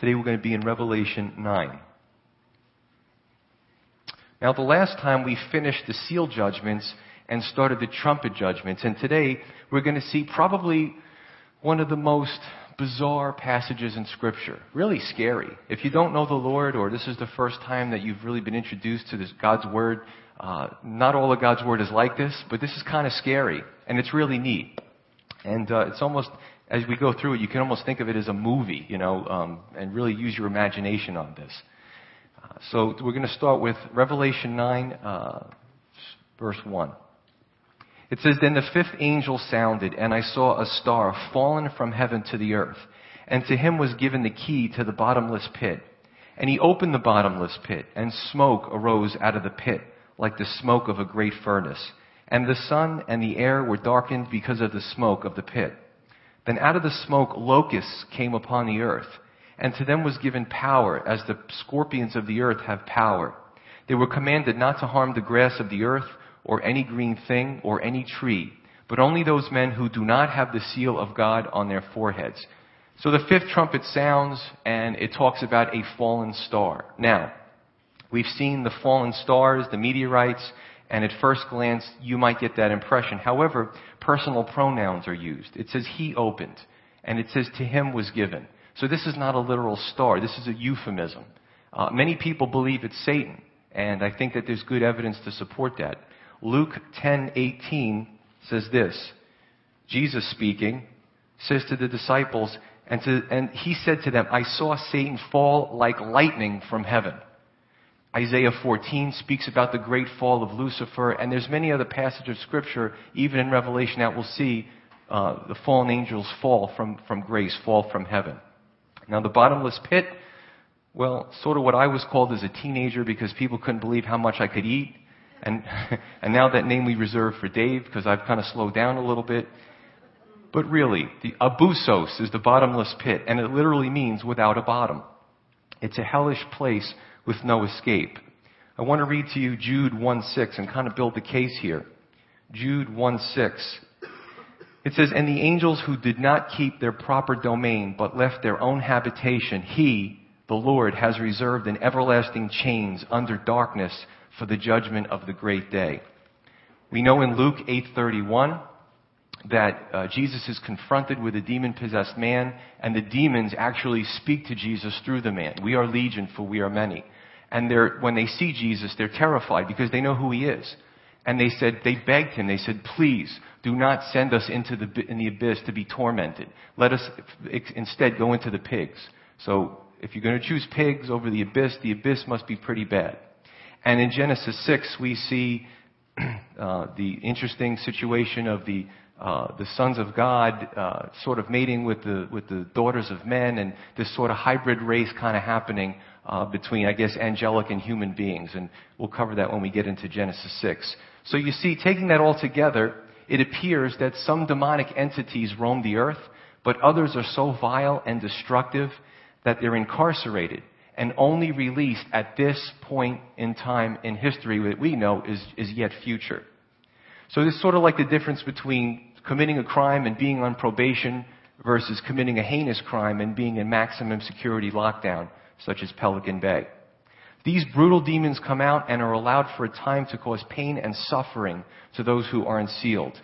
Today we're going to be in Revelation 9. Now, the last time we finished the seal judgments and started the trumpet judgments, and today we're going to see probably one of the most bizarre passages in Scripture. Really scary. If you don't know the Lord, or this is the first time that you've really been introduced to this God's Word, uh, not all of God's Word is like this, but this is kind of scary, and it's really neat. And uh, it's almost, as we go through it, you can almost think of it as a movie, you know, um, and really use your imagination on this. Uh, so we're going to start with Revelation 9, uh, verse 1. It says, Then the fifth angel sounded, and I saw a star fallen from heaven to the earth, and to him was given the key to the bottomless pit. And he opened the bottomless pit, and smoke arose out of the pit, like the smoke of a great furnace. And the sun and the air were darkened because of the smoke of the pit. Then out of the smoke locusts came upon the earth, and to them was given power, as the scorpions of the earth have power. They were commanded not to harm the grass of the earth, or any green thing, or any tree, but only those men who do not have the seal of God on their foreheads. So the fifth trumpet sounds, and it talks about a fallen star. Now, we've seen the fallen stars, the meteorites, and at first glance, you might get that impression. However, personal pronouns are used. It says he opened, and it says to him was given. So this is not a literal star. This is a euphemism. Uh, many people believe it's Satan, and I think that there's good evidence to support that. Luke 10:18 says this. Jesus speaking says to the disciples, and, to, and he said to them, I saw Satan fall like lightning from heaven. Isaiah 14 speaks about the great fall of Lucifer, and there's many other passages of scripture, even in Revelation, that we'll see uh, the fallen angels fall from, from grace, fall from heaven. Now, the bottomless pit, well, sort of what I was called as a teenager because people couldn't believe how much I could eat. And, and now that name we reserve for Dave because I've kind of slowed down a little bit. But really, the abyssos is the bottomless pit, and it literally means without a bottom. It's a hellish place with no escape. I want to read to you Jude 1:6 and kind of build the case here. Jude 1:6. It says, "And the angels who did not keep their proper domain but left their own habitation, he, the Lord, has reserved in everlasting chains under darkness for the judgment of the great day." We know in Luke 8:31 that uh, Jesus is confronted with a demon possessed man, and the demons actually speak to Jesus through the man. We are legion, for we are many. And when they see Jesus, they're terrified because they know who he is. And they said, they begged him, they said, please do not send us into the, in the abyss to be tormented. Let us instead go into the pigs. So if you're going to choose pigs over the abyss, the abyss must be pretty bad. And in Genesis 6, we see uh, the interesting situation of the uh, the sons of God uh, sort of mating with the with the daughters of men, and this sort of hybrid race kind of happening uh, between, I guess, angelic and human beings. And we'll cover that when we get into Genesis 6. So you see, taking that all together, it appears that some demonic entities roam the earth, but others are so vile and destructive that they're incarcerated and only released at this point in time in history that we know is, is yet future. So this is sort of like the difference between committing a crime and being on probation versus committing a heinous crime and being in maximum security lockdown such as Pelican Bay. These brutal demons come out and are allowed for a time to cause pain and suffering to those who are unsealed.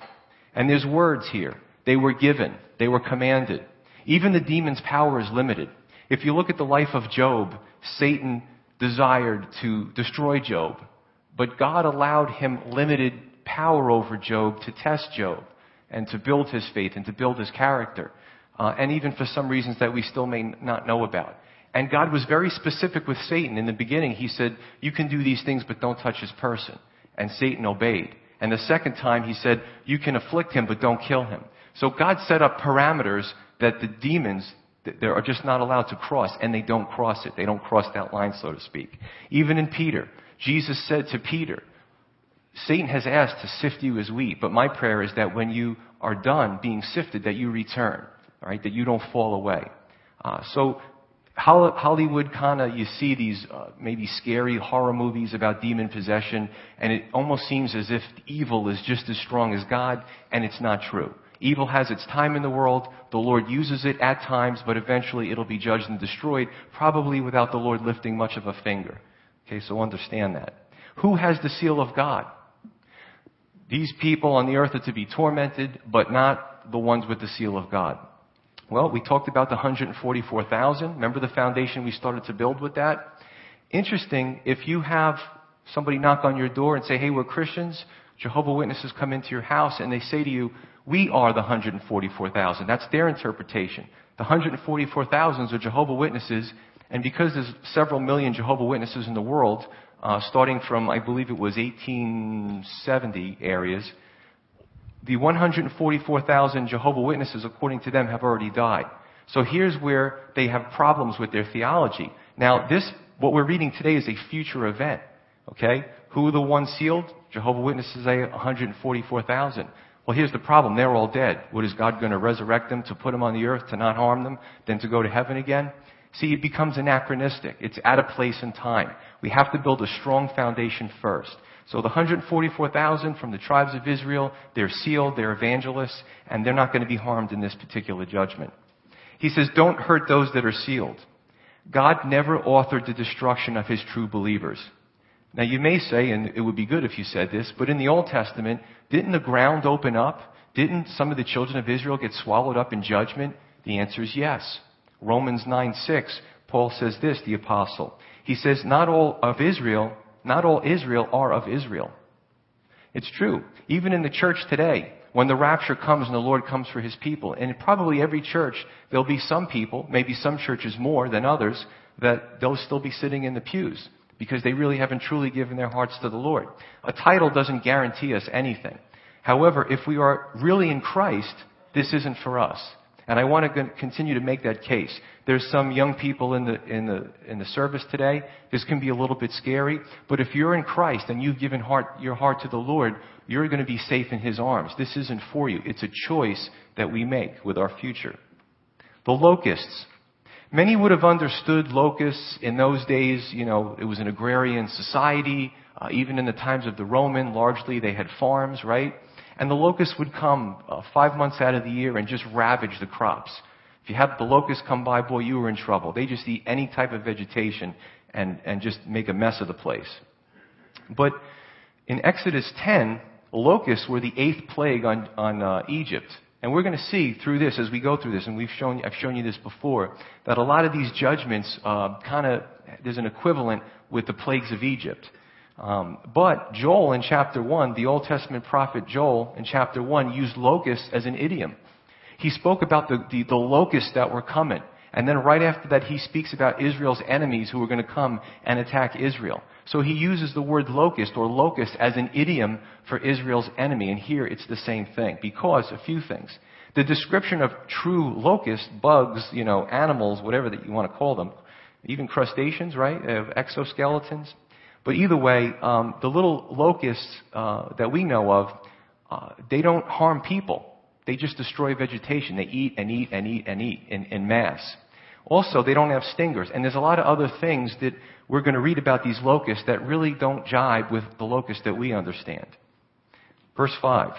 And there's words here. They were given. They were commanded. Even the demon's power is limited. If you look at the life of Job, Satan desired to destroy Job, but God allowed him limited power over Job to test Job and to build his faith and to build his character. Uh, and even for some reasons that we still may not know about. And God was very specific with Satan. In the beginning, he said, You can do these things, but don't touch his person. And Satan obeyed. And the second time, he said, You can afflict him, but don't kill him. So God set up parameters that the demons, they are just not allowed to cross, and they don't cross it. They don't cross that line, so to speak. Even in Peter, Jesus said to Peter, Satan has asked to sift you as wheat, but my prayer is that when you are done being sifted, that you return, right, that you don't fall away. Uh, so Hollywood kind of, you see these uh, maybe scary horror movies about demon possession, and it almost seems as if evil is just as strong as God, and it's not true. Evil has its time in the world. The Lord uses it at times, but eventually it'll be judged and destroyed, probably without the Lord lifting much of a finger. Okay, so understand that. Who has the seal of God? These people on the earth are to be tormented, but not the ones with the seal of God. Well, we talked about the 144,000. Remember the foundation we started to build with that? Interesting, if you have somebody knock on your door and say, hey, we're Christians, Jehovah Witnesses come into your house and they say to you, we are the 144,000. That's their interpretation. The 144,000 are Jehovah Witnesses, and because there's several million Jehovah Witnesses in the world, uh, starting from, I believe it was 1870 areas, the 144,000 Jehovah Witnesses, according to them, have already died. So here's where they have problems with their theology. Now, this, what we're reading today is a future event. Okay? Who are the ones sealed? Jehovah Witnesses say 144,000. Well, here's the problem. They're all dead. What is God going to resurrect them to put them on the earth to not harm them, then to go to heaven again? See, it becomes anachronistic. It's out of place in time. We have to build a strong foundation first. So the 144,000 from the tribes of Israel, they're sealed, they're evangelists, and they're not going to be harmed in this particular judgment. He says, don't hurt those that are sealed. God never authored the destruction of his true believers. Now you may say, and it would be good if you said this, but in the Old Testament, didn't the ground open up? Didn't some of the children of Israel get swallowed up in judgment? The answer is yes. Romans 9 6, Paul says this, the apostle. He says, not all of Israel, not all Israel are of Israel. It's true. Even in the church today, when the rapture comes and the Lord comes for his people, and probably every church, there'll be some people, maybe some churches more than others, that they'll still be sitting in the pews because they really haven't truly given their hearts to the Lord. A title doesn't guarantee us anything. However, if we are really in Christ, this isn't for us. And I want to continue to make that case. There's some young people in the, in the, in the service today. This can be a little bit scary. But if you're in Christ and you've given heart, your heart to the Lord, you're going to be safe in His arms. This isn't for you. It's a choice that we make with our future. The locusts. Many would have understood locusts in those days. You know, it was an agrarian society. Uh, even in the times of the Roman, largely they had farms, right? And the locusts would come uh, five months out of the year and just ravage the crops. If you have the locusts come by, boy, you were in trouble. They just eat any type of vegetation and, and just make a mess of the place. But in Exodus 10, locusts were the eighth plague on, on uh, Egypt. And we're going to see through this as we go through this, and we've shown, I've shown you this before, that a lot of these judgments uh, kind of there's an equivalent with the plagues of Egypt. Um, but Joel in chapter 1, the Old Testament prophet Joel in chapter 1 used locusts as an idiom. He spoke about the, the, the locusts that were coming. And then right after that, he speaks about Israel's enemies who are going to come and attack Israel. So he uses the word locust or locust as an idiom for Israel's enemy. And here it's the same thing. Because a few things. The description of true locust, bugs, you know, animals, whatever that you want to call them, even crustaceans, right, of exoskeletons, but either way, um, the little locusts uh, that we know of, uh, they don't harm people. They just destroy vegetation. They eat and eat and eat and eat in, in mass. Also, they don't have stingers. And there's a lot of other things that we're going to read about these locusts that really don't jibe with the locusts that we understand. Verse 5.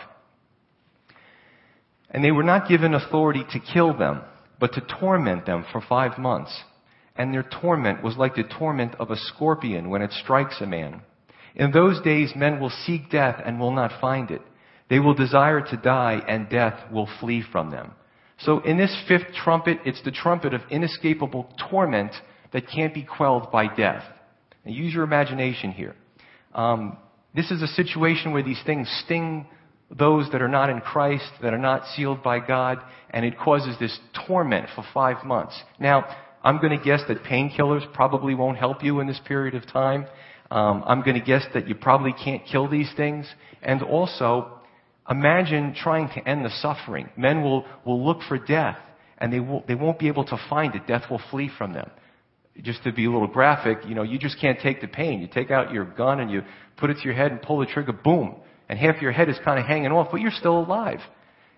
And they were not given authority to kill them, but to torment them for five months and their torment was like the torment of a scorpion when it strikes a man. In those days, men will seek death and will not find it. They will desire to die, and death will flee from them. So, in this fifth trumpet, it's the trumpet of inescapable torment that can't be quelled by death. Now, use your imagination here. Um, this is a situation where these things sting those that are not in Christ, that are not sealed by God, and it causes this torment for five months. Now, I'm going to guess that painkillers probably won't help you in this period of time. Um, I'm going to guess that you probably can't kill these things. And also, imagine trying to end the suffering. Men will, will look for death, and they, will, they won't be able to find it. Death will flee from them. Just to be a little graphic, you know, you just can't take the pain. You take out your gun and you put it to your head and pull the trigger, boom. And half your head is kind of hanging off, but you're still alive.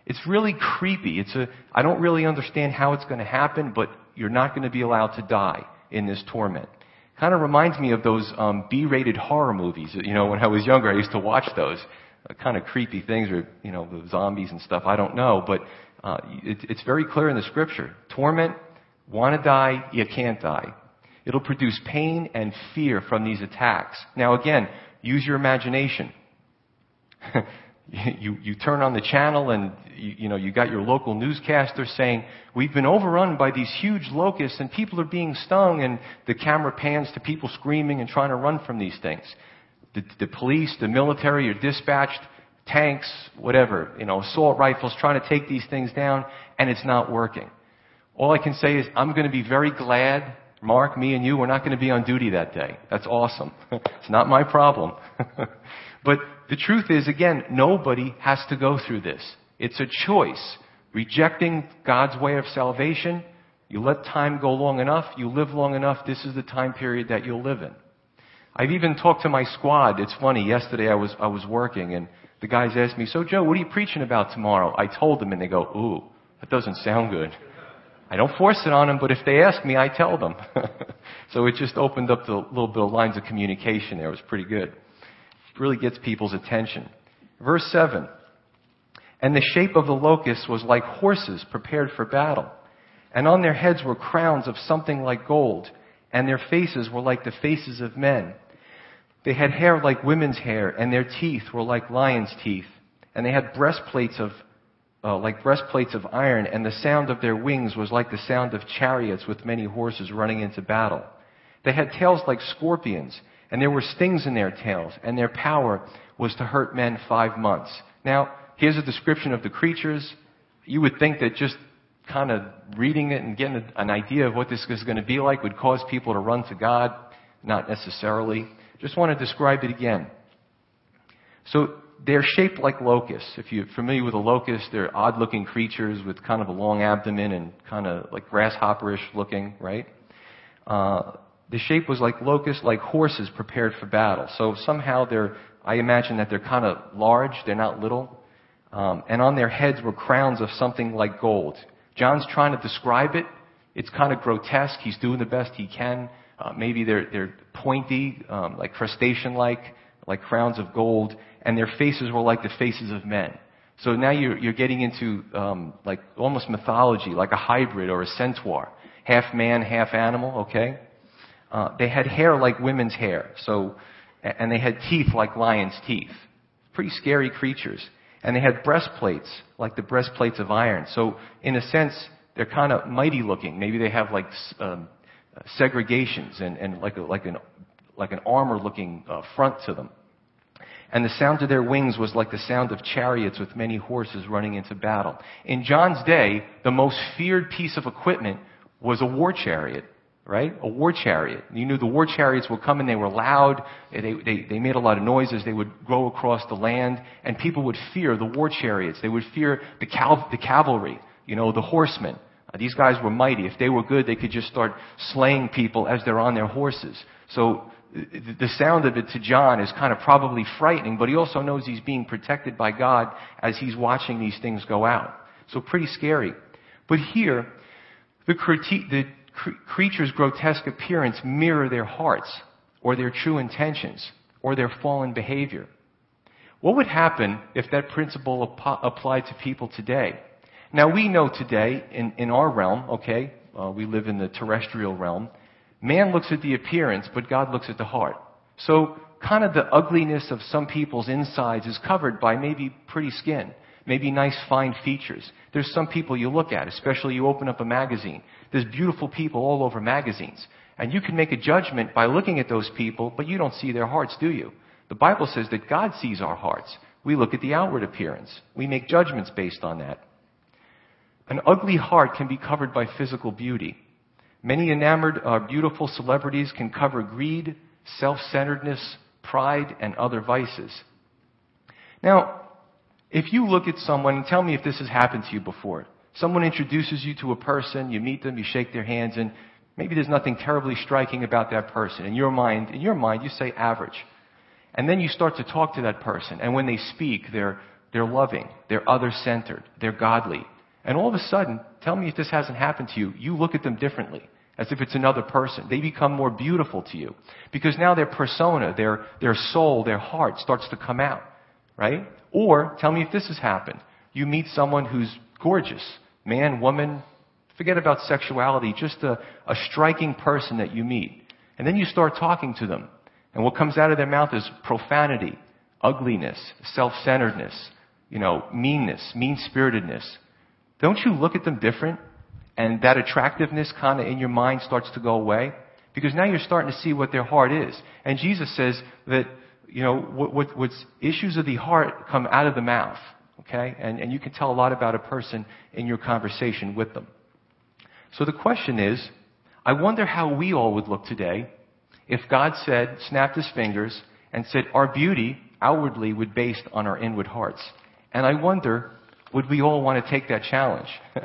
It's really creepy. It's a, I don't really understand how it's going to happen, but you're not going to be allowed to die in this torment. Kind of reminds me of those um, B-rated horror movies. You know, when I was younger, I used to watch those. kind of creepy things or, you know, the zombies and stuff. I don't know, but uh, it, it's very clear in the scripture. Torment, want to die, you can't die. It'll produce pain and fear from these attacks. Now again, use your imagination. you, you turn on the channel and you, you, know you got your local newscaster saying we've been overrun by these huge locusts and people are being stung and the camera pans to people screaming and trying to run from these things. The, the police the military are dispatched tanks whatever you know assault rifles trying to take these things down and it's not working. All i can say is i'm going to be very glad mark me and you we're not going to be on duty that day. That's awesome. It's not my problem. But the truth is, again, nobody has to go through this. It's a choice. Rejecting God's way of salvation, you let time go long enough, you live long enough, this is the time period that you'll live in. I've even talked to my squad. It's funny, yesterday I was, I was working and the guys asked me, so Joe, what are you preaching about tomorrow? I told them and they go, ooh, that doesn't sound good. I don't force it on them, but if they ask me, I tell them. so it just opened up the little bit of lines of communication there. It was pretty good really gets people's attention. Verse 7 And the shape of the locusts was like horses prepared for battle, and on their heads were crowns of something like gold, and their faces were like the faces of men. They had hair like women's hair, and their teeth were like lions' teeth, and they had breastplates of uh, like breastplates of iron, and the sound of their wings was like the sound of chariots with many horses running into battle. They had tails like scorpions, and there were stings in their tails, and their power was to hurt men five months. Now, here's a description of the creatures. You would think that just kind of reading it and getting an idea of what this is going to be like would cause people to run to God. Not necessarily. Just want to describe it again. So they're shaped like locusts. If you're familiar with a locust, they're odd looking creatures with kind of a long abdomen and kind of like grasshopperish looking, right? Uh, the shape was like locusts, like horses prepared for battle. So somehow they're, I imagine that they're kind of large, they're not little. Um, and on their heads were crowns of something like gold. John's trying to describe it. It's kind of grotesque. He's doing the best he can. Uh, maybe they're, they're pointy, um, like crustacean-like, like crowns of gold, and their faces were like the faces of men. So now you're, you're getting into um, like almost mythology, like a hybrid or a centaur, half man, half animal. Okay, uh, they had hair like women's hair, so, and they had teeth like lions' teeth. Pretty scary creatures. And they had breastplates, like the breastplates of iron. So, in a sense, they're kind of mighty looking. Maybe they have like um, segregations and, and like, a, like, an, like an armor looking uh, front to them. And the sound of their wings was like the sound of chariots with many horses running into battle. In John's day, the most feared piece of equipment was a war chariot right? A war chariot. You knew the war chariots were coming, they were loud, they, they, they made a lot of noises, they would go across the land, and people would fear the war chariots. They would fear the, cal- the cavalry, you know, the horsemen. Uh, these guys were mighty. If they were good, they could just start slaying people as they're on their horses. So the sound of it to John is kind of probably frightening, but he also knows he's being protected by God as he's watching these things go out. So pretty scary. But here, the, critique, the creatures' grotesque appearance mirror their hearts or their true intentions or their fallen behavior. What would happen if that principle ap- applied to people today? Now, we know today, in, in our realm, okay, uh, we live in the terrestrial realm, man looks at the appearance, but God looks at the heart. So, kind of the ugliness of some people's insides is covered by maybe pretty skin, maybe nice fine features. There's some people you look at, especially you open up a magazine. There's beautiful people all over magazines. And you can make a judgment by looking at those people, but you don't see their hearts, do you? The Bible says that God sees our hearts. We look at the outward appearance. We make judgments based on that. An ugly heart can be covered by physical beauty. Many enamored, uh, beautiful celebrities can cover greed, self-centeredness, pride, and other vices. Now, if you look at someone, tell me if this has happened to you before. Someone introduces you to a person, you meet them, you shake their hands, and maybe there's nothing terribly striking about that person. In your mind, in your mind, you say average. And then you start to talk to that person, and when they speak, they're, they're loving, they're other-centered, they're godly. And all of a sudden, tell me if this hasn't happened to you, you look at them differently, as if it's another person. They become more beautiful to you. Because now their persona, their, their soul, their heart starts to come out. Right? Or tell me if this has happened. You meet someone who's gorgeous, man, woman, forget about sexuality, just a, a striking person that you meet. And then you start talking to them. And what comes out of their mouth is profanity, ugliness, self-centeredness, you know, meanness, mean-spiritedness. Don't you look at them different? And that attractiveness kind of in your mind starts to go away? Because now you're starting to see what their heart is. And Jesus says that, you know, what, what, what's issues of the heart come out of the mouth. Okay? And, and you can tell a lot about a person in your conversation with them. So the question is, I wonder how we all would look today if God said, snapped his fingers, and said our beauty outwardly would based on our inward hearts. And I wonder, would we all want to take that challenge?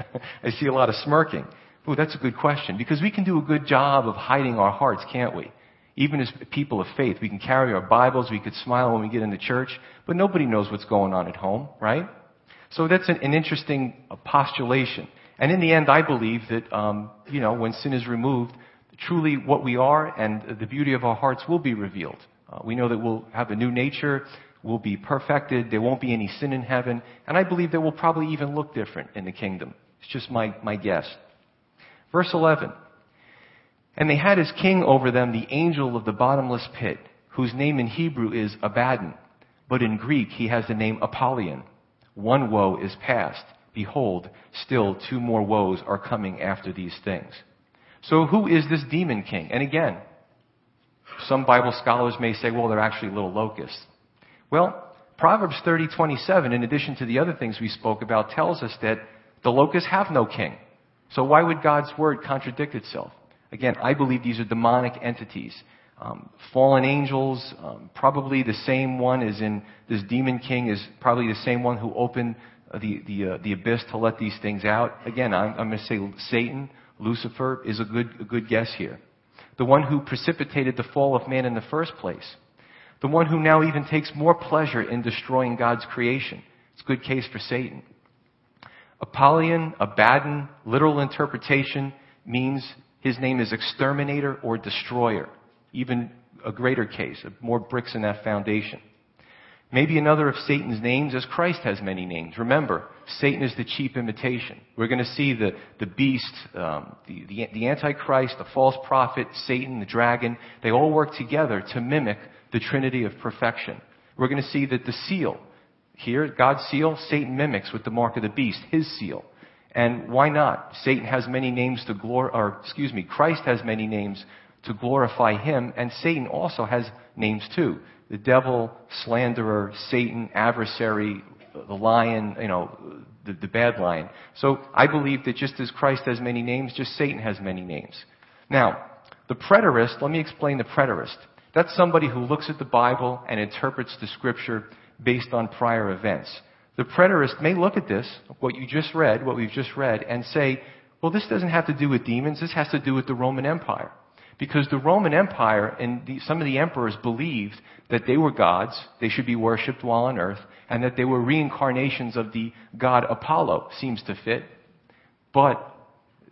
I see a lot of smirking. Oh, that's a good question. Because we can do a good job of hiding our hearts, can't we? Even as people of faith, we can carry our Bibles, we could smile when we get into church, but nobody knows what's going on at home, right? So that's an, an interesting postulation. And in the end, I believe that, um, you know, when sin is removed, truly what we are and the beauty of our hearts will be revealed. Uh, we know that we'll have a new nature, we'll be perfected, there won't be any sin in heaven, and I believe that we'll probably even look different in the kingdom. It's just my, my guess. Verse 11. And they had as king over them the angel of the bottomless pit, whose name in Hebrew is Abaddon, but in Greek he has the name Apollyon. One woe is past. Behold, still two more woes are coming after these things. So who is this demon king? And again, some Bible scholars may say, well, they're actually little locusts. Well, Proverbs 30:27, in addition to the other things we spoke about, tells us that the locusts have no king. So why would God's word contradict itself? Again, I believe these are demonic entities. Um, fallen angels, um, probably the same one as in this demon king is probably the same one who opened the the, uh, the abyss to let these things out. Again, I'm, I'm going to say Satan, Lucifer is a good a good guess here. The one who precipitated the fall of man in the first place. The one who now even takes more pleasure in destroying God's creation. It's a good case for Satan. Apollyon, Abaddon, literal interpretation means his name is exterminator or destroyer. Even a greater case, more bricks in that foundation. Maybe another of Satan's names is Christ has many names. Remember, Satan is the chief imitation. We're going to see the, the beast, um, the, the, the Antichrist, the false prophet, Satan, the dragon. They all work together to mimic the Trinity of perfection. We're going to see that the seal, here, God's seal, Satan mimics with the mark of the beast, his seal. And why not? Satan has many names to glor, or excuse me, Christ has many names to glorify him, and Satan also has names too. The devil, slanderer, Satan, adversary, the lion, you know, the, the bad lion. So I believe that just as Christ has many names, just Satan has many names. Now, the preterist, let me explain the preterist. That's somebody who looks at the Bible and interprets the scripture based on prior events. The preterist may look at this, what you just read, what we've just read, and say, well, this doesn't have to do with demons, this has to do with the Roman Empire. Because the Roman Empire and the, some of the emperors believed that they were gods, they should be worshipped while on earth, and that they were reincarnations of the god Apollo. Seems to fit. But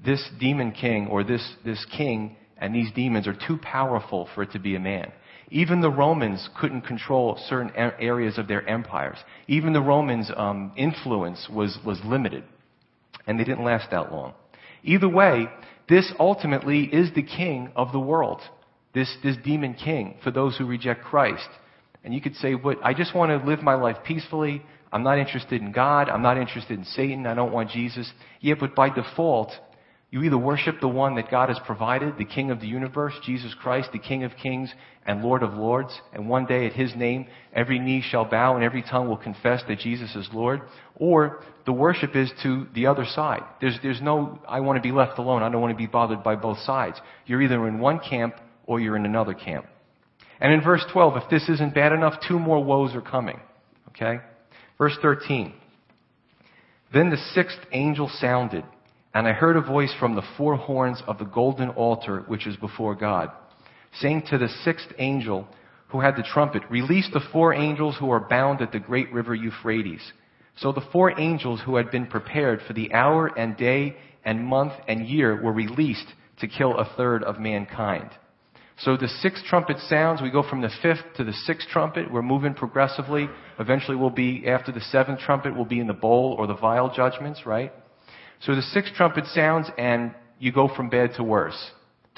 this demon king, or this, this king, and these demons are too powerful for it to be a man. Even the Romans couldn't control certain areas of their empires. Even the Romans' um, influence was, was limited. And they didn't last that long. Either way, this ultimately is the king of the world. This, this demon king for those who reject Christ. And you could say, what, I just want to live my life peacefully. I'm not interested in God. I'm not interested in Satan. I don't want Jesus. Yeah, but by default, you either worship the one that God has provided, the King of the universe, Jesus Christ, the King of kings and Lord of lords, and one day at His name, every knee shall bow and every tongue will confess that Jesus is Lord, or the worship is to the other side. There's, there's no, I want to be left alone. I don't want to be bothered by both sides. You're either in one camp or you're in another camp. And in verse 12, if this isn't bad enough, two more woes are coming. Okay? Verse 13. Then the sixth angel sounded and I heard a voice from the four horns of the golden altar which is before God, saying to the sixth angel who had the trumpet, Release the four angels who are bound at the great river Euphrates. So the four angels who had been prepared for the hour and day and month and year were released to kill a third of mankind. So the sixth trumpet sounds, we go from the fifth to the sixth trumpet. We're moving progressively. Eventually we'll be, after the seventh trumpet, we'll be in the bowl or the vial judgments, right? So the sixth trumpet sounds and you go from bad to worse.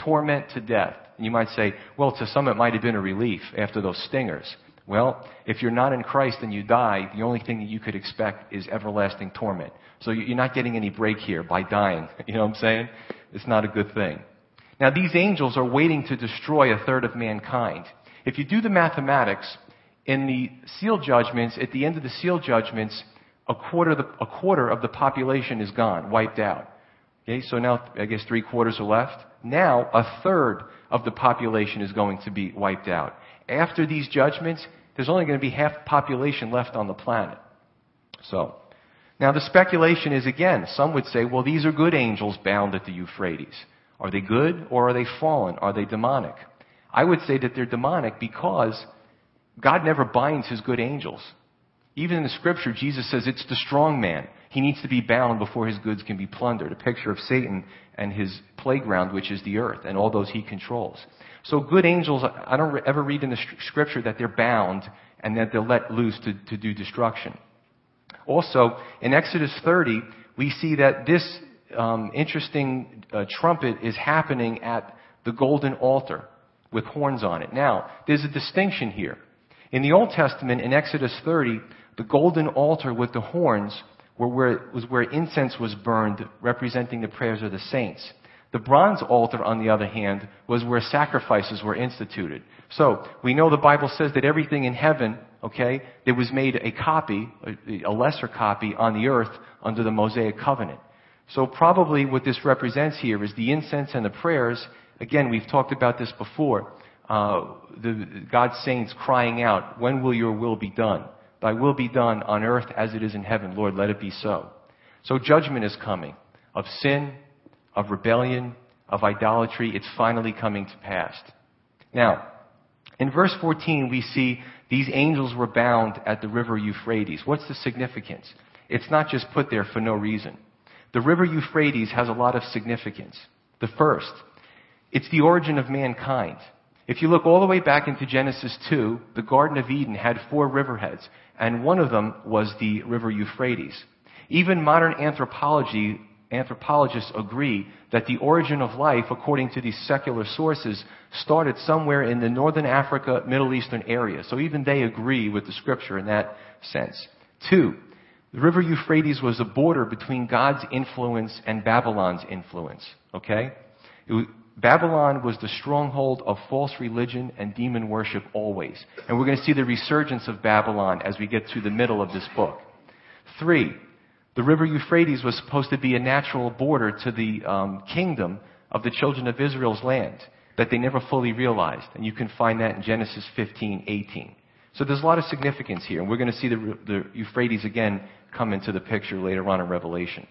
Torment to death. And you might say, well, to some it might have been a relief after those stingers. Well, if you're not in Christ and you die, the only thing that you could expect is everlasting torment. So you're not getting any break here by dying. You know what I'm saying? It's not a good thing. Now, these angels are waiting to destroy a third of mankind. If you do the mathematics, in the seal judgments, at the end of the seal judgments, a quarter, the, a quarter of the population is gone, wiped out. Okay, so now I guess three quarters are left. Now a third of the population is going to be wiped out. After these judgments, there's only going to be half the population left on the planet. So, now the speculation is again, some would say, well, these are good angels bound at the Euphrates. Are they good or are they fallen? Are they demonic? I would say that they're demonic because God never binds his good angels. Even in the scripture, Jesus says it's the strong man. He needs to be bound before his goods can be plundered. A picture of Satan and his playground, which is the earth, and all those he controls. So good angels, I don't ever read in the scripture that they're bound and that they're let loose to, to do destruction. Also, in Exodus 30, we see that this um, interesting uh, trumpet is happening at the golden altar with horns on it. Now, there's a distinction here. In the Old Testament, in Exodus 30, the golden altar with the horns were where, was where incense was burned, representing the prayers of the saints. The bronze altar, on the other hand, was where sacrifices were instituted. So, we know the Bible says that everything in heaven, okay, there was made a copy, a lesser copy on the earth under the Mosaic covenant. So probably what this represents here is the incense and the prayers. Again, we've talked about this before. Uh, the, God's saints crying out, when will your will be done? Thy will be done on earth as it is in heaven. Lord, let it be so. So judgment is coming of sin, of rebellion, of idolatry. It's finally coming to pass. Now, in verse 14, we see these angels were bound at the river Euphrates. What's the significance? It's not just put there for no reason. The river Euphrates has a lot of significance. The first, it's the origin of mankind. If you look all the way back into Genesis 2, the Garden of Eden had four riverheads, and one of them was the river Euphrates. Even modern anthropology, anthropologists agree that the origin of life, according to these secular sources, started somewhere in the northern Africa, Middle Eastern area. So even they agree with the scripture in that sense. Two, the river Euphrates was a border between God's influence and Babylon's influence. Okay? Babylon was the stronghold of false religion and demon worship always. And we're going to see the resurgence of Babylon as we get to the middle of this book. Three, the river Euphrates was supposed to be a natural border to the um, kingdom of the children of Israel's land that they never fully realized. And you can find that in Genesis 15, 18. So there's a lot of significance here, and we're going to see the, the Euphrates again come into the picture later on in Revelation.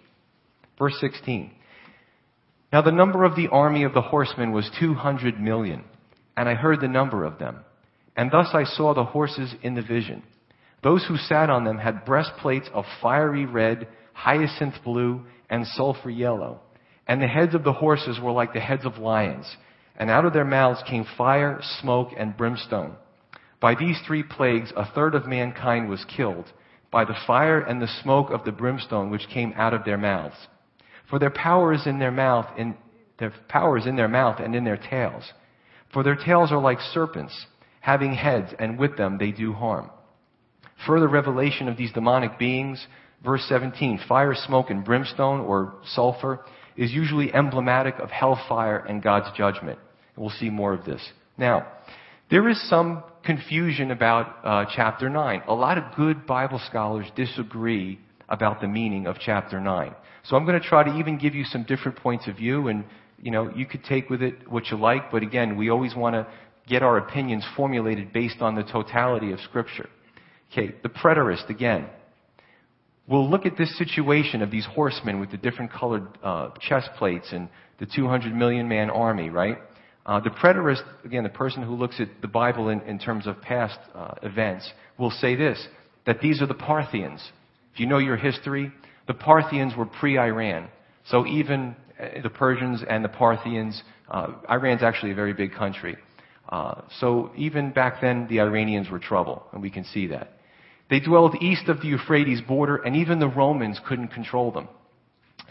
Verse 16. Now the number of the army of the horsemen was 200 million, and I heard the number of them. And thus I saw the horses in the vision. Those who sat on them had breastplates of fiery red, hyacinth blue, and sulfur yellow. And the heads of the horses were like the heads of lions, and out of their mouths came fire, smoke, and brimstone. By these three plagues, a third of mankind was killed by the fire and the smoke of the brimstone which came out of their mouths. For their power is in their mouth, in, their power is in their mouth and in their tails. For their tails are like serpents, having heads, and with them they do harm. Further revelation of these demonic beings, verse 17, fire, smoke, and brimstone, or sulfur, is usually emblematic of hellfire and God's judgment. We'll see more of this. Now, there is some confusion about uh, chapter 9. A lot of good Bible scholars disagree about the meaning of chapter 9. So I'm going to try to even give you some different points of view and you know, you could take with it what you like, but again, we always want to get our opinions formulated based on the totality of scripture. Okay, the preterist again. We'll look at this situation of these horsemen with the different colored uh, chest plates and the 200 million man army, right? Uh, the preterist, again, the person who looks at the Bible in, in terms of past uh, events, will say this that these are the Parthians. If you know your history, the Parthians were pre Iran. So even uh, the Persians and the Parthians, uh, Iran's actually a very big country. Uh, so even back then, the Iranians were trouble, and we can see that. They dwelled east of the Euphrates border, and even the Romans couldn't control them.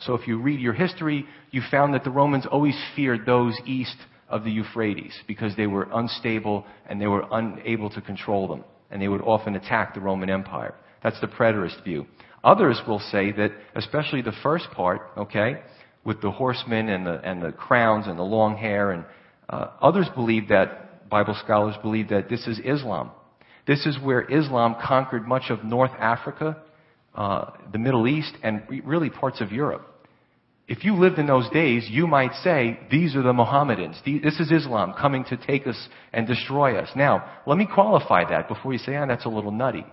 So if you read your history, you found that the Romans always feared those east of the Euphrates because they were unstable and they were unable to control them. And they would often attack the Roman Empire. That's the preterist view. Others will say that, especially the first part, okay, with the horsemen and the, and the crowns and the long hair, and uh, others believe that, Bible scholars believe that this is Islam. This is where Islam conquered much of North Africa, uh, the Middle East, and really parts of Europe. If you lived in those days, you might say, these are the Mohammedans. This is Islam coming to take us and destroy us. Now, let me qualify that before you say, ah, that's a little nutty.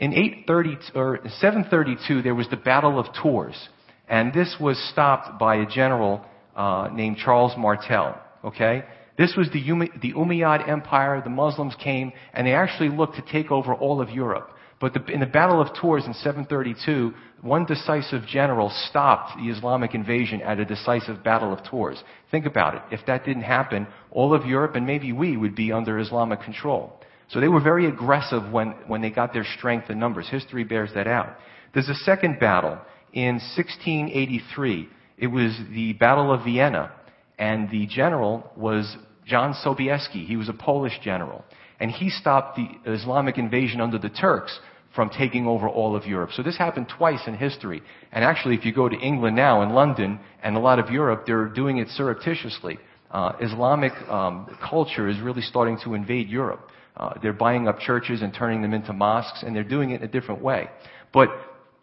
In 830, or 732, there was the Battle of Tours. And this was stopped by a general uh, named Charles Martel. Okay? This was the, the Umayyad Empire. The Muslims came, and they actually looked to take over all of Europe. But the, in the Battle of Tours in 732, one decisive general stopped the Islamic invasion at a decisive Battle of Tours. Think about it. If that didn't happen, all of Europe and maybe we would be under Islamic control. So they were very aggressive when, when they got their strength and numbers. History bears that out. There's a second battle in 1683. It was the Battle of Vienna, and the general was John Sobieski. He was a Polish general. And he stopped the Islamic invasion under the Turks from taking over all of Europe. So this happened twice in history. And actually, if you go to England now and London and a lot of Europe, they're doing it surreptitiously. Uh, Islamic um, culture is really starting to invade Europe. Uh, they're buying up churches and turning them into mosques, and they're doing it in a different way. But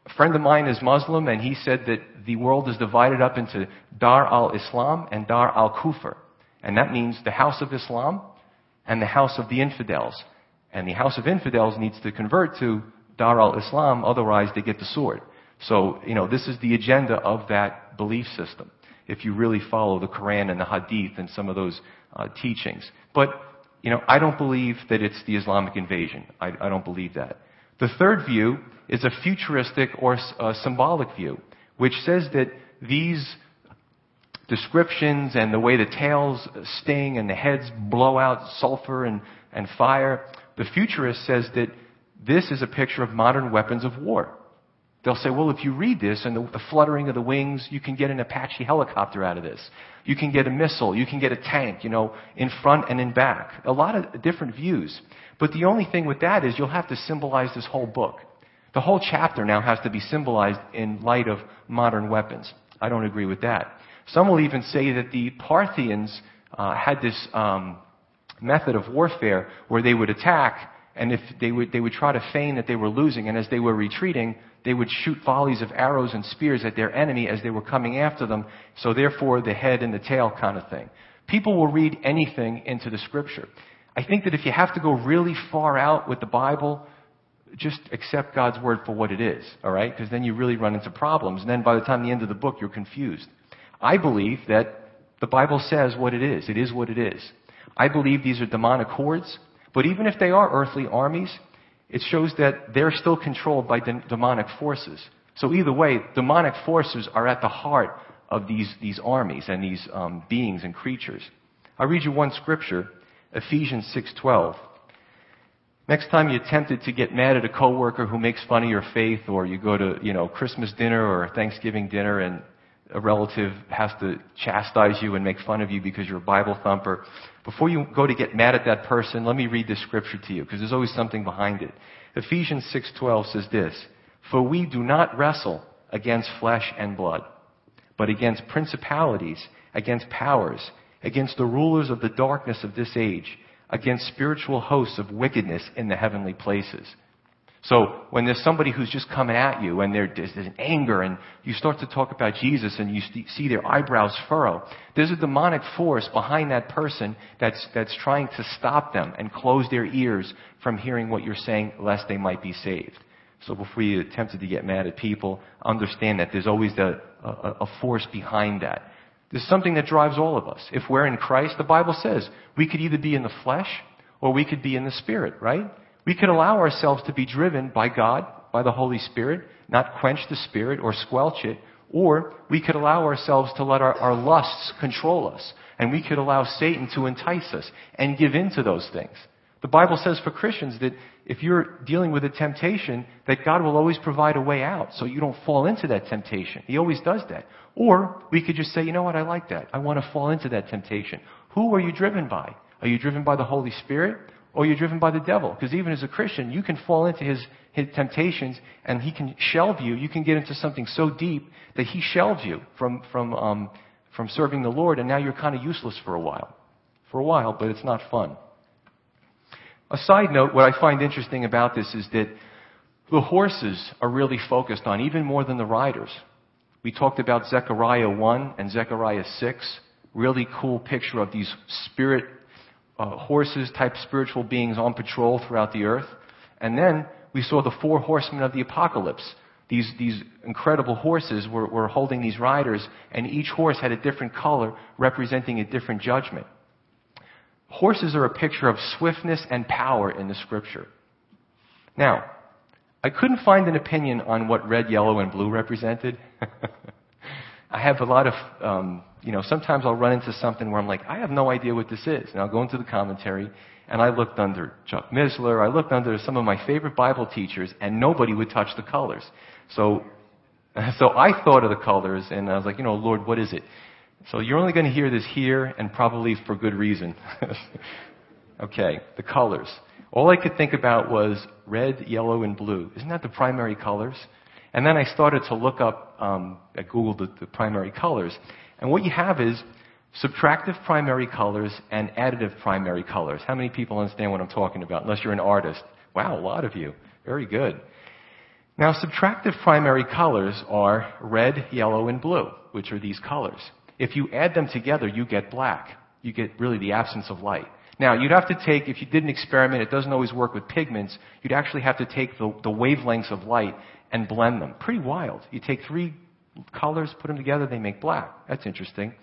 a friend of mine is Muslim, and he said that the world is divided up into Dar al-Islam and Dar al-Kufr. And that means the house of Islam and the house of the infidels. And the house of infidels needs to convert to Dar al-Islam, otherwise they get the sword. So, you know, this is the agenda of that belief system, if you really follow the Quran and the Hadith and some of those uh, teachings. But, you know, I don't believe that it's the Islamic invasion. I, I don't believe that. The third view is a futuristic or symbolic view, which says that these descriptions and the way the tails sting and the heads blow out sulfur and, and fire, the futurist says that this is a picture of modern weapons of war. They'll say, well, if you read this and the, the, fluttering of the wings, you can get an Apache helicopter out of this. You can get a missile. You can get a tank, you know, in front and in back. A lot of different views. But the only thing with that is you'll have to symbolize this whole book. The whole chapter now has to be symbolized in light of modern weapons. I don't agree with that. Some will even say that the Parthians uh, had this um, method of warfare where they would attack and if they would, they would try to feign that they were losing, and as they were retreating, they would shoot volleys of arrows and spears at their enemy as they were coming after them. So therefore, the head and the tail kind of thing. People will read anything into the scripture. I think that if you have to go really far out with the Bible, just accept God's word for what it is, all right? Because then you really run into problems. And then by the time the end of the book, you're confused. I believe that the Bible says what it is. It is what it is. I believe these are demonic hordes. But even if they are earthly armies, it shows that they're still controlled by de- demonic forces. So either way, demonic forces are at the heart of these, these armies and these um, beings and creatures. I'll read you one scripture, Ephesians 6.12. Next time you're tempted to get mad at a coworker who makes fun of your faith, or you go to, you know, Christmas dinner or Thanksgiving dinner and a relative has to chastise you and make fun of you because you're a Bible thumper, before you go to get mad at that person, let me read this scripture to you because there's always something behind it. Ephesians 6:12 says this, "For we do not wrestle against flesh and blood, but against principalities, against powers, against the rulers of the darkness of this age, against spiritual hosts of wickedness in the heavenly places." So when there's somebody who's just coming at you and there's, an anger and you start to talk about Jesus and you see their eyebrows furrow, there's a demonic force behind that person that's, that's trying to stop them and close their ears from hearing what you're saying lest they might be saved. So before you're tempted to get mad at people, understand that there's always a, a, a force behind that. There's something that drives all of us. If we're in Christ, the Bible says we could either be in the flesh or we could be in the spirit, right? We can allow ourselves to be driven by God, by the Holy Spirit, not quench the Spirit or squelch it, Or we could allow ourselves to let our, our lusts control us. And we could allow Satan to entice us and give in to those things. The Bible says for Christians that if you're dealing with a temptation, that God will always provide a way out so you don't fall into that temptation. He always does that. Or we could just say, you know what, I like that. I want to fall into that temptation. Who are you driven by? Are you driven by the Holy Spirit or you're driven by the devil? Because even as a Christian, you can fall into his, his temptations and he can shelve you. You can get into something so deep that he shelves you from, from, um, from serving the Lord and now you're kind of useless for a while. For a while, but it's not fun. A side note, what I find interesting about this is that the horses are really focused on, even more than the riders. We talked about Zechariah 1 and Zechariah 6. Really cool picture of these spirit uh, horses type spiritual beings on patrol throughout the earth. And then we saw the four horsemen of the apocalypse. These, these incredible horses were, were holding these riders, and each horse had a different color representing a different judgment. Horses are a picture of swiftness and power in the scripture. Now, I couldn't find an opinion on what red, yellow, and blue represented. I have a lot of, um, you know, sometimes I'll run into something where I'm like, I have no idea what this is. And I'll go into the commentary, and I looked under Chuck Missler, I looked under some of my favorite Bible teachers, and nobody would touch the colors. So, so I thought of the colors, and I was like, you know, Lord, what is it? So you're only going to hear this here and probably for good reason. okay, the colors. All I could think about was red, yellow, and blue. Isn't that the primary colors? And then I started to look up, um, I Googled the, the primary colors. And what you have is subtractive primary colors and additive primary colors. How many people understand what I'm talking about? Unless you're an artist. Wow, a lot of you. Very good. Now, subtractive primary colors are red, yellow, and blue, which are these colors. If you add them together, you get black. You get really the absence of light. Now, you'd have to take, if you did an experiment, it doesn't always work with pigments, you'd actually have to take the, the wavelengths of light and blend them. Pretty wild. You take three colors, put them together, they make black. That's interesting.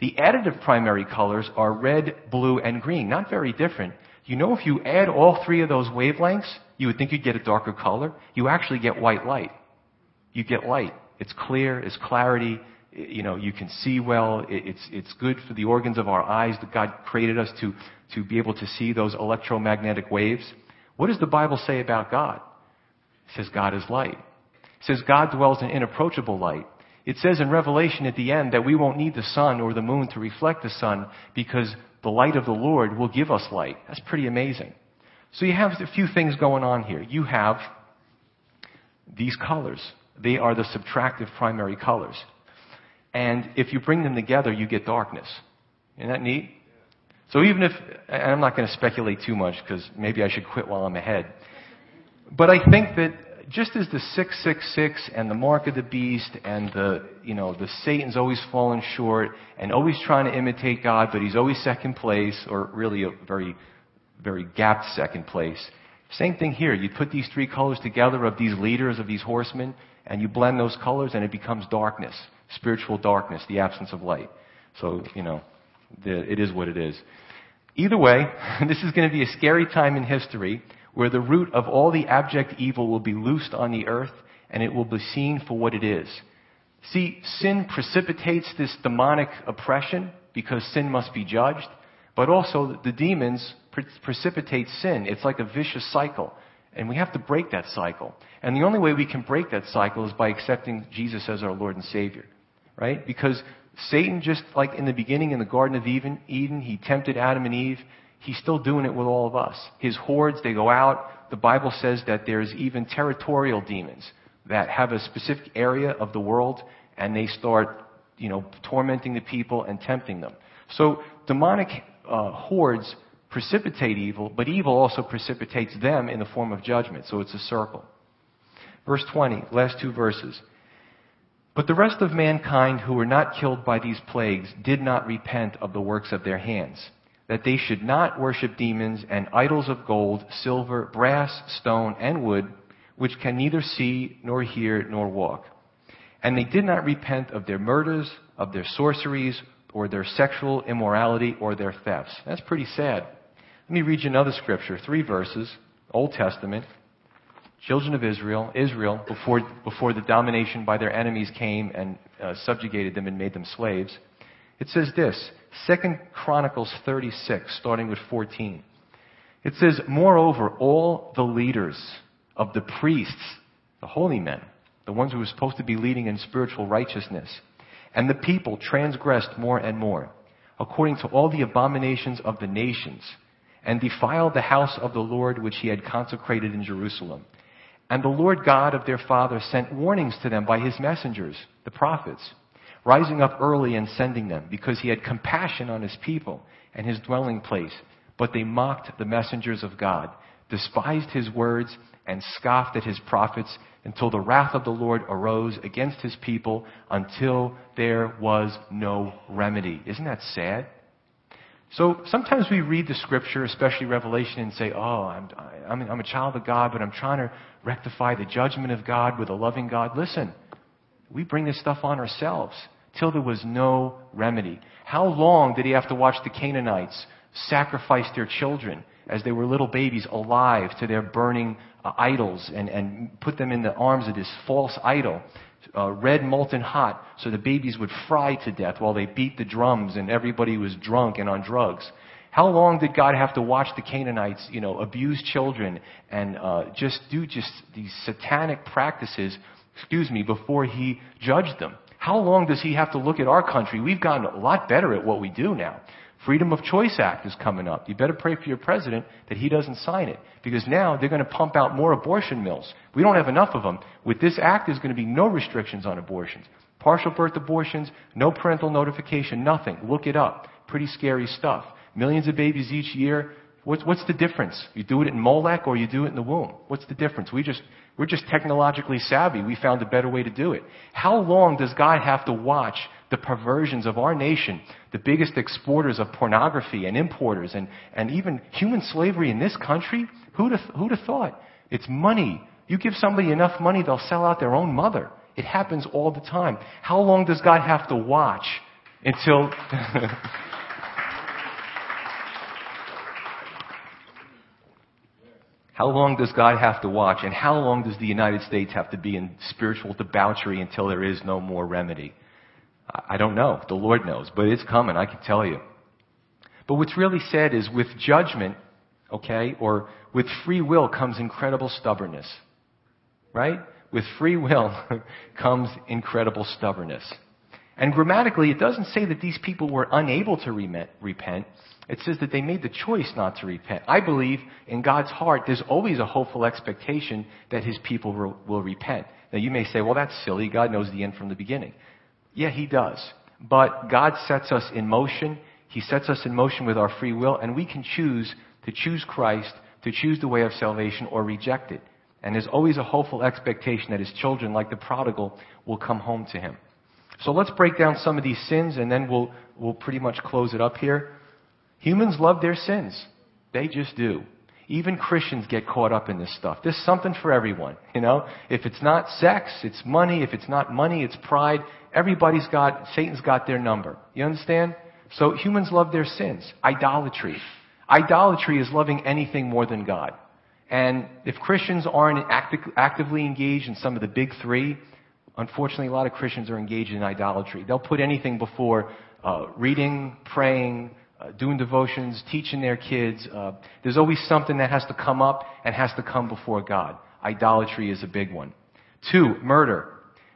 The additive primary colors are red, blue, and green. Not very different. You know, if you add all three of those wavelengths, you would think you'd get a darker color. You actually get white light. You get light. It's clear, it's clarity, you know, you can see well. It's, it's good for the organs of our eyes that God created us to, to be able to see those electromagnetic waves. What does the Bible say about God? It says God is light. Says God dwells in inapproachable light. It says in Revelation at the end that we won't need the sun or the moon to reflect the sun because the light of the Lord will give us light. That's pretty amazing. So you have a few things going on here. You have these colors. They are the subtractive primary colors. And if you bring them together, you get darkness. Isn't that neat? So even if, and I'm not going to speculate too much because maybe I should quit while I'm ahead. But I think that just as the 666 and the mark of the beast and the, you know, the Satan's always falling short and always trying to imitate God, but he's always second place or really a very, very gapped second place. Same thing here. You put these three colors together of these leaders, of these horsemen, and you blend those colors and it becomes darkness spiritual darkness, the absence of light. So, you know, the, it is what it is. Either way, this is going to be a scary time in history where the root of all the abject evil will be loosed on the earth and it will be seen for what it is. See, sin precipitates this demonic oppression because sin must be judged, but also the demons pre- precipitate sin. It's like a vicious cycle. And we have to break that cycle. And the only way we can break that cycle is by accepting Jesus as our Lord and Savior right? Because Satan, just like in the beginning in the Garden of Eden, Eden, he tempted Adam and Eve. He's still doing it with all of us. His hordes, they go out. The Bible says that there's even territorial demons that have a specific area of the world and they start, you know, tormenting the people and tempting them. So demonic uh, hordes precipitate evil, but evil also precipitates them in the form of judgment. So it's a circle. Verse 20, last two verses. But the rest of mankind who were not killed by these plagues did not repent of the works of their hands, that they should not worship demons and idols of gold, silver, brass, stone, and wood, which can neither see nor hear nor walk. And they did not repent of their murders, of their sorceries, or their sexual immorality, or their thefts. That's pretty sad. Let me read you another scripture, three verses, Old Testament. children of Israel, Israel, before, before the domination by their enemies came and uh, subjugated them and made them slaves. It says this, Second Chronicles 36, starting with 14. It says, Moreover, all the leaders of the priests, the holy men, the ones who were supposed to be leading in spiritual righteousness, and the people transgressed more and more, according to all the abominations of the nations, and defiled the house of the Lord which he had consecrated in Jerusalem. And the Lord God of their fathers sent warnings to them by his messengers, the prophets, rising up early and sending them, because he had compassion on his people and his dwelling place. But they mocked the messengers of God, despised his words, and scoffed at his prophets until the wrath of the Lord arose against his people until there was no remedy. Isn't that sad? So sometimes we read the scripture, especially Revelation, and say, oh, I'm, I'm, I'm a child of God, but I'm trying to rectify the judgment of God with a loving God. Listen, we bring this stuff on ourselves till there was no remedy. How long did he have to watch the Canaanites sacrifice their children as they were little babies alive to their burning uh, idols and, and put them in the arms of this false idol, uh, red molten hot, so the babies would fry to death while they beat the drums and everybody was drunk and on drugs. How long did God have to watch the Canaanites, you know, abuse children and uh, just do just these satanic practices, excuse me, before He judged them? How long does He have to look at our country? We've gotten a lot better at what we do now. Freedom of Choice Act is coming up. You better pray for your president that he doesn't sign it. Because now they're going to pump out more abortion mills. We don't have enough of them. With this act, there's going to be no restrictions on abortions. Partial birth abortions, no parental notification, nothing. Look it up. Pretty scary stuff. Millions of babies each year. What's, what's the difference? You do it in Molech or you do it in the womb? What's the difference? We just, we're just technologically savvy. We found a better way to do it. How long does God have to watch the perversions of our nation, the biggest exporters of pornography and importers and, and even human slavery in this country? Who'd have, who'd have thought? It's money. You give somebody enough money, they'll sell out their own mother. It happens all the time. How long does God have to watch until. How long does God have to watch? And how long does the United States have to be in spiritual debauchery until there is no more remedy? I don't know. The Lord knows. But it's coming, I can tell you. But what's really said is with judgment, okay, or with free will comes incredible stubbornness. Right? With free will comes incredible stubbornness. And grammatically, it doesn't say that these people were unable to repent. It says that they made the choice not to repent. I believe in God's heart, there's always a hopeful expectation that His people will, repent. Now, you may say, well, that's silly. God knows the end from the beginning. Yeah, He does. But God sets us in motion. He sets us in motion with our free will, and we can choose to choose Christ, to choose the way of salvation, or reject it. And there's always a hopeful expectation that His children, like the prodigal, will come home to Him. So let's break down some of these sins, and then we'll, we'll pretty much close it up here. Humans love their sins. They just do. Even Christians get caught up in this stuff. There's something for everyone, you know? If it's not sex, it's money. If it's not money, it's pride. Everybody's got, Satan's got their number. You understand? So humans love their sins. Idolatry. Idolatry is loving anything more than God. And if Christians aren't acti- actively engaged in some of the big three, unfortunately, a lot of Christians are engaged in idolatry. They'll put anything before uh, reading, praying, uh, doing devotions, teaching their kids. Uh, there's always something that has to come up and has to come before God. Idolatry is a big one. Two, murder.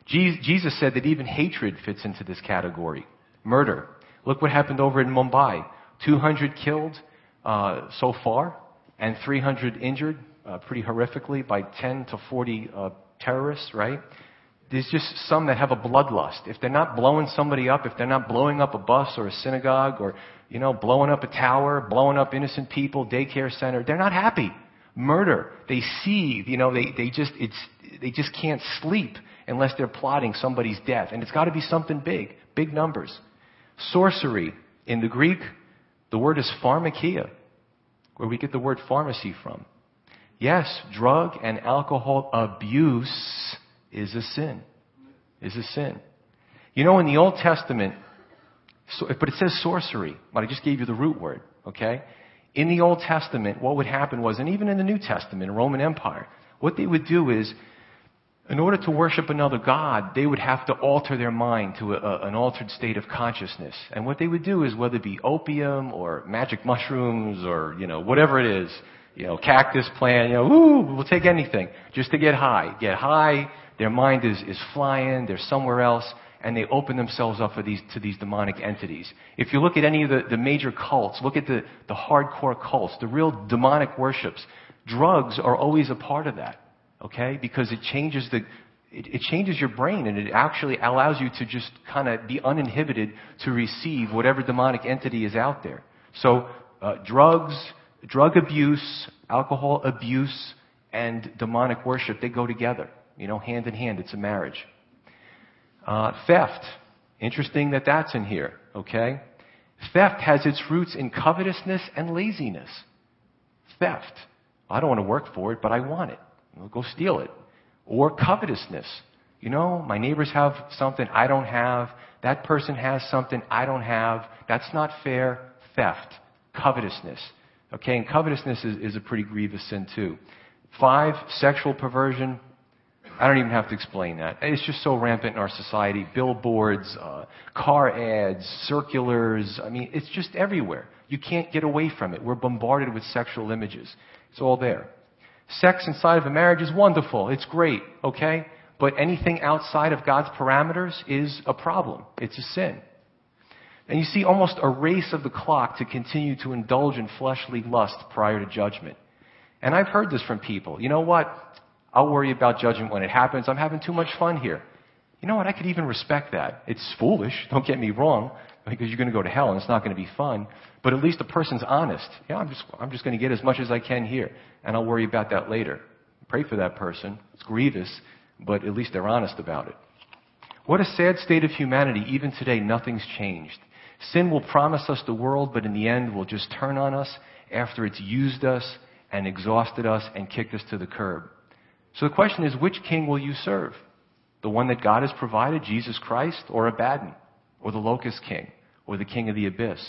Jesus said that even hatred fits into this category. Murder. Look what happened over in Mumbai. 200 killed uh, so far, and 300 injured, uh, pretty horrifically, by 10 to 40 uh, terrorists, right? There's just some that have a bloodlust. If they're not blowing somebody up, if they're not blowing up a bus or a synagogue or, you know, blowing up a tower, blowing up innocent people, daycare center, they're not happy. Murder. They seethe, you know, they, they just, it's, they just can't sleep unless they're plotting somebody's death. And it's got to be something big, big numbers. Sorcery. In the Greek, the word is pharmakia, where we get the word pharmacy from. Yes, drug and alcohol abuse is a sin. Is a sin. You know, in the Old Testament, so, but it says sorcery, but I just gave you the root word, okay? In the Old Testament, what would happen was, and even in the New Testament, Roman Empire, What they would do is, in order to worship another God, they would have to alter their mind to a, an altered state of consciousness. And what they would do is, whether it be opium or magic mushrooms or, you know, whatever it is, you know, cactus plant, you know, ooh, we'll take anything just to get high. Get high, their mind is, is flying, they're somewhere else, and they open themselves up for these, to these demonic entities. If you look at any of the, the major cults, look at the, the hardcore cults, the real demonic worships, drugs are always a part of that. Okay? Because it changes the, it, it changes your brain and it actually allows you to just kind of be uninhibited to receive whatever demonic entity is out there. So, uh, drugs, drug abuse, alcohol abuse, and demonic worship, they go together. You know, hand in hand. It's a marriage. Uh, theft. Interesting that that's in here, okay? Theft has its roots in covetousness and laziness. Theft. I don't want to work for it, but I want it. I'll go steal it. Or covetousness. You know, my neighbors have something I don't have. That person has something I don't have. That's not fair. Theft. Covetousness. Okay, and covetousness is, is a pretty grievous sin too. Five, sexual perversion. I don't even have to explain that. It's just so rampant in our society. Billboards, uh, car ads, circulars. I mean, it's just everywhere. You can't get away from it. We're bombarded with sexual images. It's all there. Sex inside of a marriage is wonderful. It's great, okay? But anything outside of God's parameters is a problem. It's a sin. And you see almost a race of the clock to continue to indulge in fleshly lust prior to judgment. And I've heard this from people. You know what? I'll worry about judgment when it happens. I'm having too much fun here. You know what? I could even respect that. It's foolish, don't get me wrong, because you're going to go to hell and it's not going to be fun. But at least the person's honest. Yeah, I'm just, I'm just going to get as much as I can here, and I'll worry about that later. Pray for that person. It's grievous, but at least they're honest about it. What a sad state of humanity. Even today, nothing's changed. Sin will promise us the world, but in the end will just turn on us after it's used us and exhausted us and kicked us to the curb. So the question is, which king will you serve? The one that God has provided, Jesus Christ, or Abaddon, or the locust king, or the king of the abyss?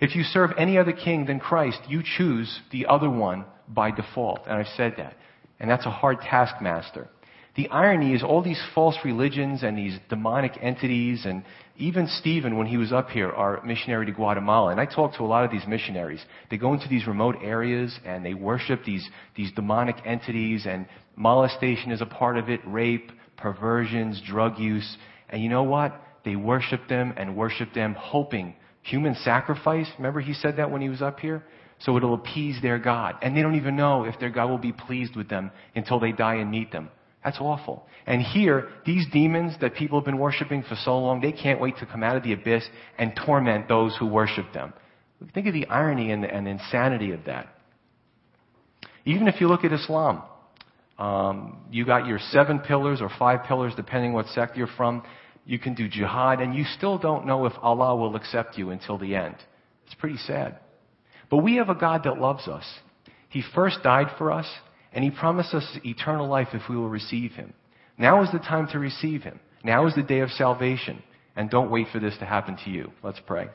If you serve any other king than Christ, you choose the other one by default. And I've said that. And that's a hard taskmaster. The irony is all these false religions and these demonic entities and even Stephen, when he was up here, our missionary to Guatemala, and I talked to a lot of these missionaries. They go into these remote areas and they worship these, these demonic entities and molestation is a part of it, rape, perversions, drug use. And you know what? They worship them and worship them hoping human sacrifice. Remember he said that when he was up here? So it'll appease their God. And they don't even know if their God will be pleased with them until they die and meet them. That's awful. And here, these demons that people have been worshiping for so long, they can't wait to come out of the abyss and torment those who worship them. Think of the irony and, the, and insanity of that. Even if you look at Islam, um, you got your seven pillars or five pillars, depending what sect you're from. You can do jihad, and you still don't know if Allah will accept you until the end. It's pretty sad. But we have a God that loves us. He first died for us, and He promised us eternal life if we will receive Him. Now is the time to receive Him. Now is the day of salvation. And don't wait for this to happen to you. Let's pray.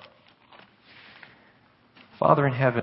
Father in heaven,